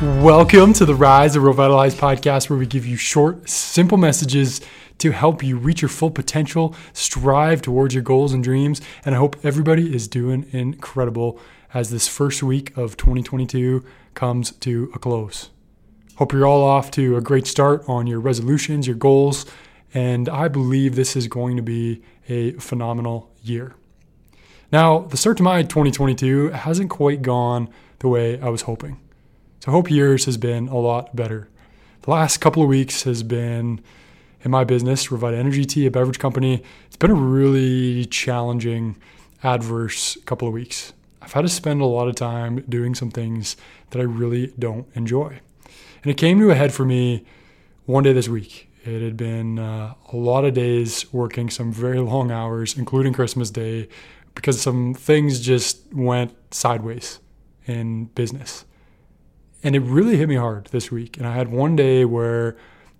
Welcome to the Rise of Revitalized podcast, where we give you short, simple messages to help you reach your full potential, strive towards your goals and dreams. And I hope everybody is doing incredible as this first week of 2022 comes to a close. Hope you're all off to a great start on your resolutions, your goals, and I believe this is going to be a phenomenal year. Now, the start to my 2022 hasn't quite gone the way I was hoping. So, hope years has been a lot better. The last couple of weeks has been in my business, Revita Energy Tea, a beverage company. It's been a really challenging, adverse couple of weeks. I've had to spend a lot of time doing some things that I really don't enjoy. And it came to a head for me one day this week. It had been uh, a lot of days working some very long hours, including Christmas Day, because some things just went sideways in business. And it really hit me hard this week. And I had one day where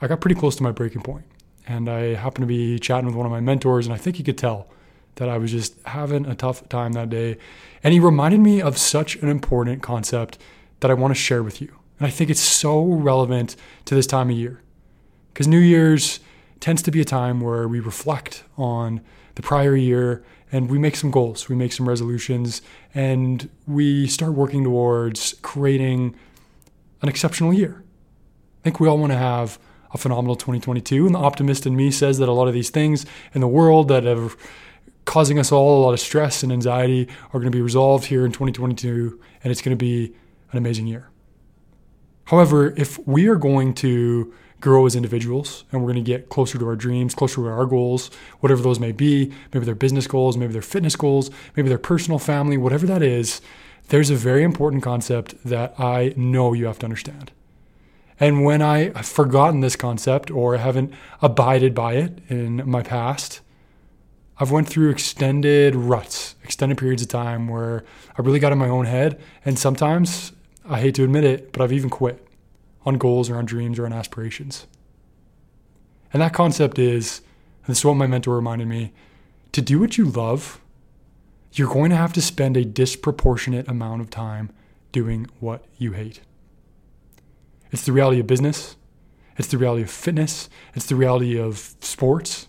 I got pretty close to my breaking point. And I happened to be chatting with one of my mentors, and I think he could tell that I was just having a tough time that day. And he reminded me of such an important concept that I want to share with you. And I think it's so relevant to this time of year. Because New Year's tends to be a time where we reflect on the prior year and we make some goals, we make some resolutions, and we start working towards creating an exceptional year. I think we all want to have a phenomenal 2022. And the optimist in me says that a lot of these things in the world that are causing us all a lot of stress and anxiety are going to be resolved here in 2022, and it's going to be an amazing year. However, if we are going to grow as individuals and we're going to get closer to our dreams, closer to our goals, whatever those may be, maybe they're business goals, maybe they're fitness goals, maybe they're personal family, whatever that is, there's a very important concept that I know you have to understand. And when I have forgotten this concept or haven't abided by it in my past, I've went through extended ruts, extended periods of time where I really got in my own head. And sometimes, I hate to admit it, but I've even quit on goals or on dreams or on aspirations. And that concept is, and this is what my mentor reminded me, to do what you love you're going to have to spend a disproportionate amount of time doing what you hate. It's the reality of business, it's the reality of fitness, it's the reality of sports.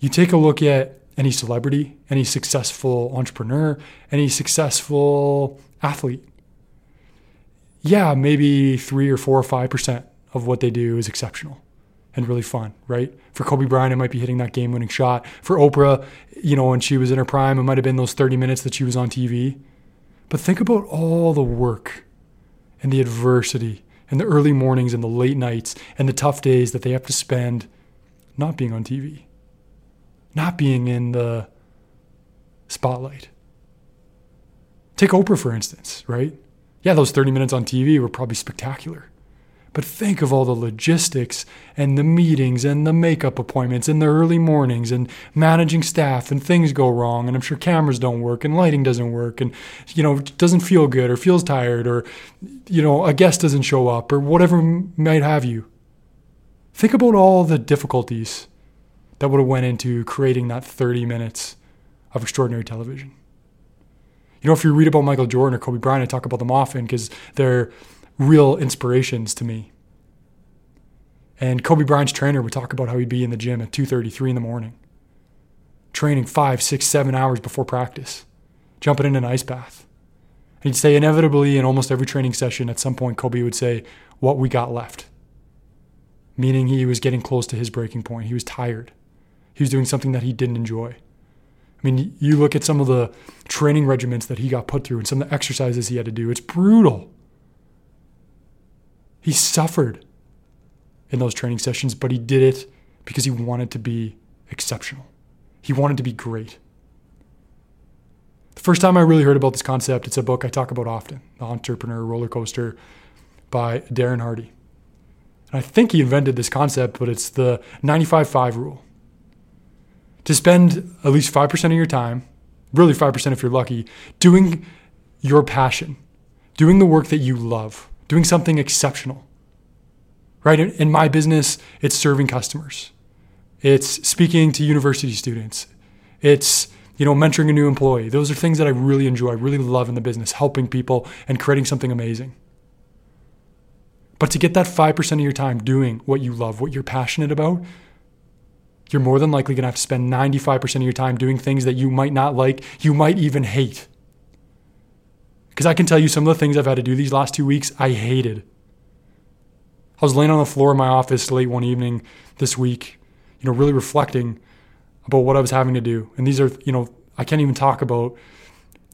You take a look at any celebrity, any successful entrepreneur, any successful athlete. Yeah, maybe three or four or five percent of what they do is exceptional and really fun, right? For Kobe Bryant, it might be hitting that game winning shot. For Oprah, you know, when she was in her prime, it might have been those 30 minutes that she was on TV. But think about all the work and the adversity and the early mornings and the late nights and the tough days that they have to spend not being on TV, not being in the spotlight. Take Oprah, for instance, right? Yeah, those 30 minutes on TV were probably spectacular. But think of all the logistics and the meetings and the makeup appointments and the early mornings and managing staff and things go wrong and I'm sure cameras don't work and lighting doesn't work and you know doesn't feel good or feels tired or you know a guest doesn't show up or whatever might have you. Think about all the difficulties that would have went into creating that 30 minutes of extraordinary television. You know, if you read about Michael Jordan or Kobe Bryant, I talk about them often because they're real inspirations to me. And Kobe Bryant's trainer would talk about how he'd be in the gym at 2:33 in the morning, training five, six, seven hours before practice, jumping in an ice bath. And he'd say inevitably in almost every training session, at some point, Kobe would say, "What we got left," meaning he was getting close to his breaking point. He was tired. He was doing something that he didn't enjoy. I mean, you look at some of the training regiments that he got put through and some of the exercises he had to do. It's brutal. He suffered in those training sessions, but he did it because he wanted to be exceptional. He wanted to be great. The first time I really heard about this concept, it's a book I talk about often The Entrepreneur Roller Coaster by Darren Hardy. And I think he invented this concept, but it's the 95 5 rule. To spend at least 5% of your time, really 5% if you're lucky, doing your passion, doing the work that you love doing something exceptional. Right? In my business, it's serving customers. It's speaking to university students. It's You know, mentoring a new employee. Those are things that I really enjoy, I really love in the business, helping people and creating something amazing. But to get that 5% of your time doing what you love, what you're passionate about, you're more than likely going to have to spend 95% of your time doing things that you might not like, you might even hate. Because I can tell you some of the things I've had to do these last two weeks, I hated. I was laying on the floor in my office late one evening this week, you know, really reflecting about what I was having to do. And these are, you know, I can't even talk about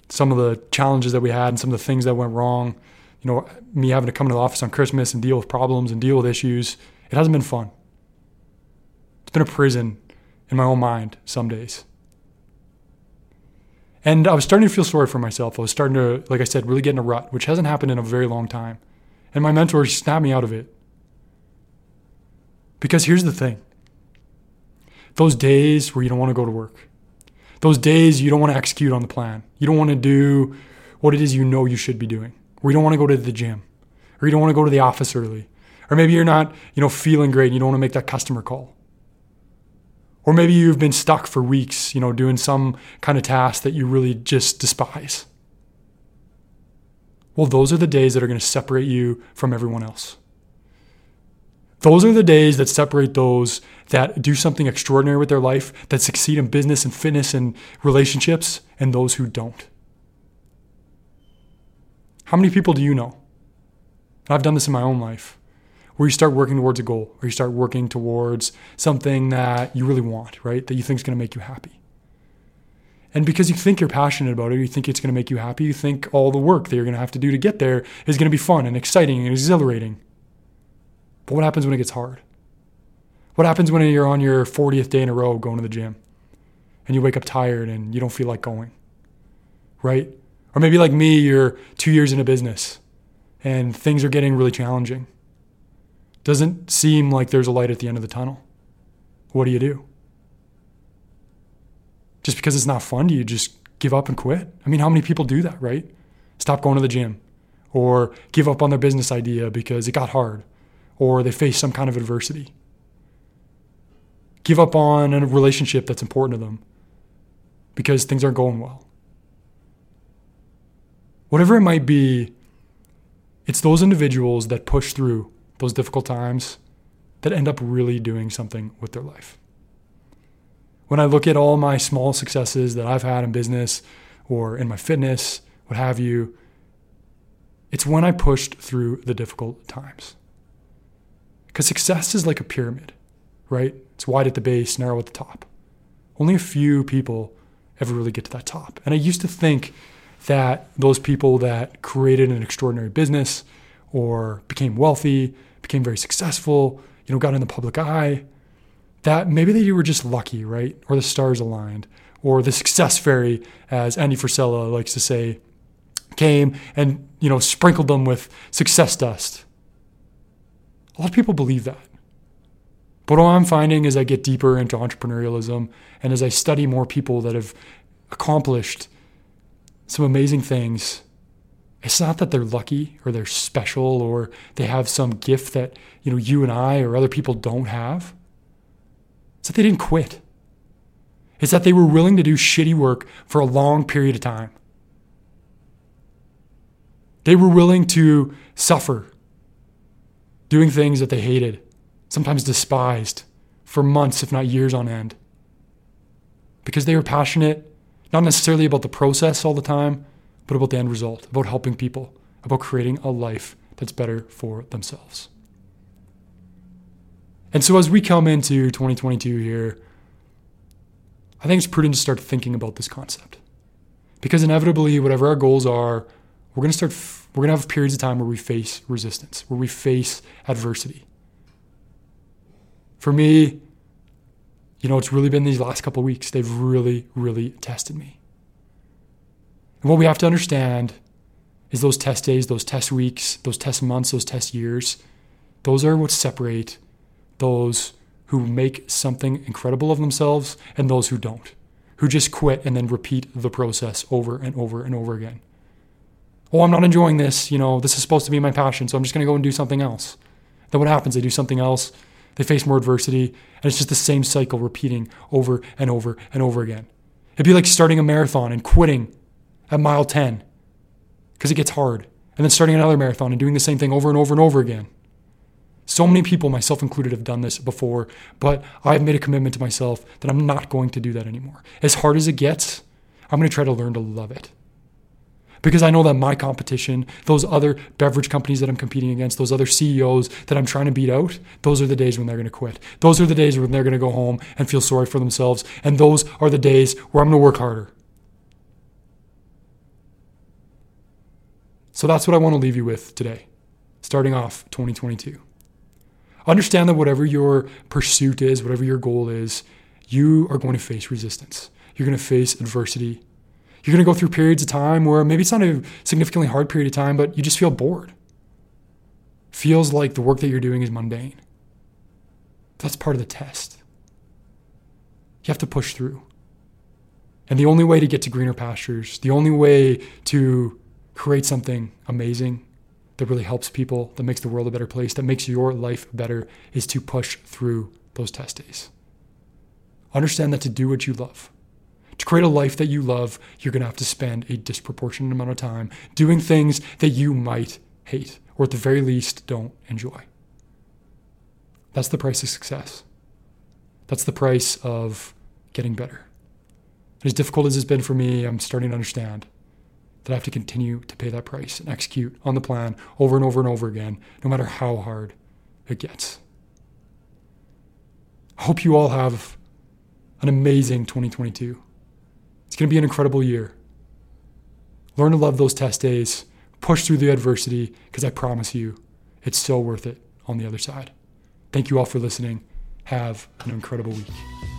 some of the challenges that we had and some of the things that went wrong. You know, me having to come to the office on Christmas and deal with problems and deal with issues. It hasn't been fun. It's been a prison in my own mind some days. And I was starting to feel sorry for myself. I was starting to, like I said, really get in a rut, which hasn't happened in a very long time. And my mentor snapped me out of it. Because here's the thing those days where you don't want to go to work, those days you don't want to execute on the plan, you don't want to do what it is you know you should be doing, or you don't want to go to the gym, or you don't want to go to the office early, or maybe you're not, you know, feeling great and you don't want to make that customer call. Or maybe you've been stuck for weeks, you know, doing some kind of task that you really just despise. Well, those are the days that are going to separate you from everyone else. Those are the days that separate those that do something extraordinary with their life, that succeed in business and fitness and relationships, and those who don't. How many people do you know? I've done this in my own life where you start working towards a goal or you start working towards something that you really want, right? That you think is going to make you happy. And because you think you're passionate about it, you think it's going to make you happy, you think all the work that you're going to have to do to get there is going to be fun and exciting and exhilarating. But what happens when it gets hard? What happens when you're on your 40th day in a row going to the gym and you wake up tired and you don't feel like going? Right? Or maybe like me, you're two years in a business and things are getting really challenging doesn't seem like there's a light at the end of the tunnel. What do you do? Just because it's not fun, do you just give up and quit? I mean, how many people do that, right? Stop going to the gym or give up on their business idea because it got hard or they face some kind of adversity. Give up on a relationship that's important to them because things aren't going well. Whatever it might be, it's those individuals that push through those difficult times that end up really doing something with their life. When I look at all my small successes that I've had in business or in my fitness, what have you, it's when I pushed through the difficult times. Because success is like a pyramid, right? It's wide at the base, narrow at the top. Only a few people ever really get to that top. And I used to think that those people that created an extraordinary business or became wealthy became very successful, you know, got in the public eye, that maybe they were just lucky, right? Or the stars aligned, or the success fairy, as Andy Frisella likes to say, came and, you know, sprinkled them with success dust. A lot of people believe that. But what I'm finding as I get deeper into entrepreneurialism and as I study more people that have accomplished some amazing things it's not that they're lucky or they're special or they have some gift that, you know, you and I or other people don't have. It's that they didn't quit. It's that they were willing to do shitty work for a long period of time. They were willing to suffer doing things that they hated, sometimes despised, for months, if not years on end. Because they were passionate, not necessarily about the process all the time, but about the end result, about helping people, about creating a life that's better for themselves. And so as we come into 2022 here, I think it's prudent to start thinking about this concept. Because inevitably, whatever our goals are, we're going to start, we're going to have periods of time where we face resistance, where we face adversity. For me, you know, it's really been these last couple weeks. They've really, really tested me. And what we have to understand is those test days, those test weeks, those test months, those test years, those are what separate those who make something incredible of themselves and those who don't, who just quit and then repeat the process over and over and over again. Oh, I'm not enjoying this. You know, this is supposed to be my passion, so I'm just going to go and do something else. Then what happens? They do something else, they face more adversity, and it's just the same cycle repeating over and over and over again. It'd be like starting a marathon and quitting at mile 10 because it gets hard, and then starting another marathon and doing the same thing over and over and over again. So many people, myself included, have done this before, but I've made a commitment to myself that I'm not going to do that anymore. As hard as it gets, I'm going to try to learn to love it. Because I know that my competition, those other beverage companies that I'm competing against, those other CEOs that I'm trying to beat out, those are the days when they're going to quit. Those are the days when they're going to go home and feel sorry for themselves. And those are the days where I'm going to work harder. So that's what I want to leave you with today, starting off 2022. Understand that whatever your pursuit is, whatever your goal is, you are going to face resistance. You're going to face adversity. You're going to go through periods of time where maybe it's not a significantly hard period of time, but you just feel bored. Feels like the work that you're doing is mundane. That's part of the test. You have to push through. And the only way to get to greener pastures, the only way to create something amazing that really helps people, that makes the world a better place, that makes your life better, is to push through those test days. Understand that to do what you love, to create a life that you love, you're going to have to spend a disproportionate amount of time doing things that you might hate, or at the very least, don't enjoy. That's the price of success. That's the price of getting better. As difficult as it's been for me, I'm starting to understand that I have to continue to pay that price and execute on the plan over and over and over again, no matter how hard it gets. I hope you all have an amazing 2022. It's going to be an incredible year. Learn to love those test days, push through the adversity, because I promise you, it's still worth it on the other side. Thank you all for listening. Have an incredible week.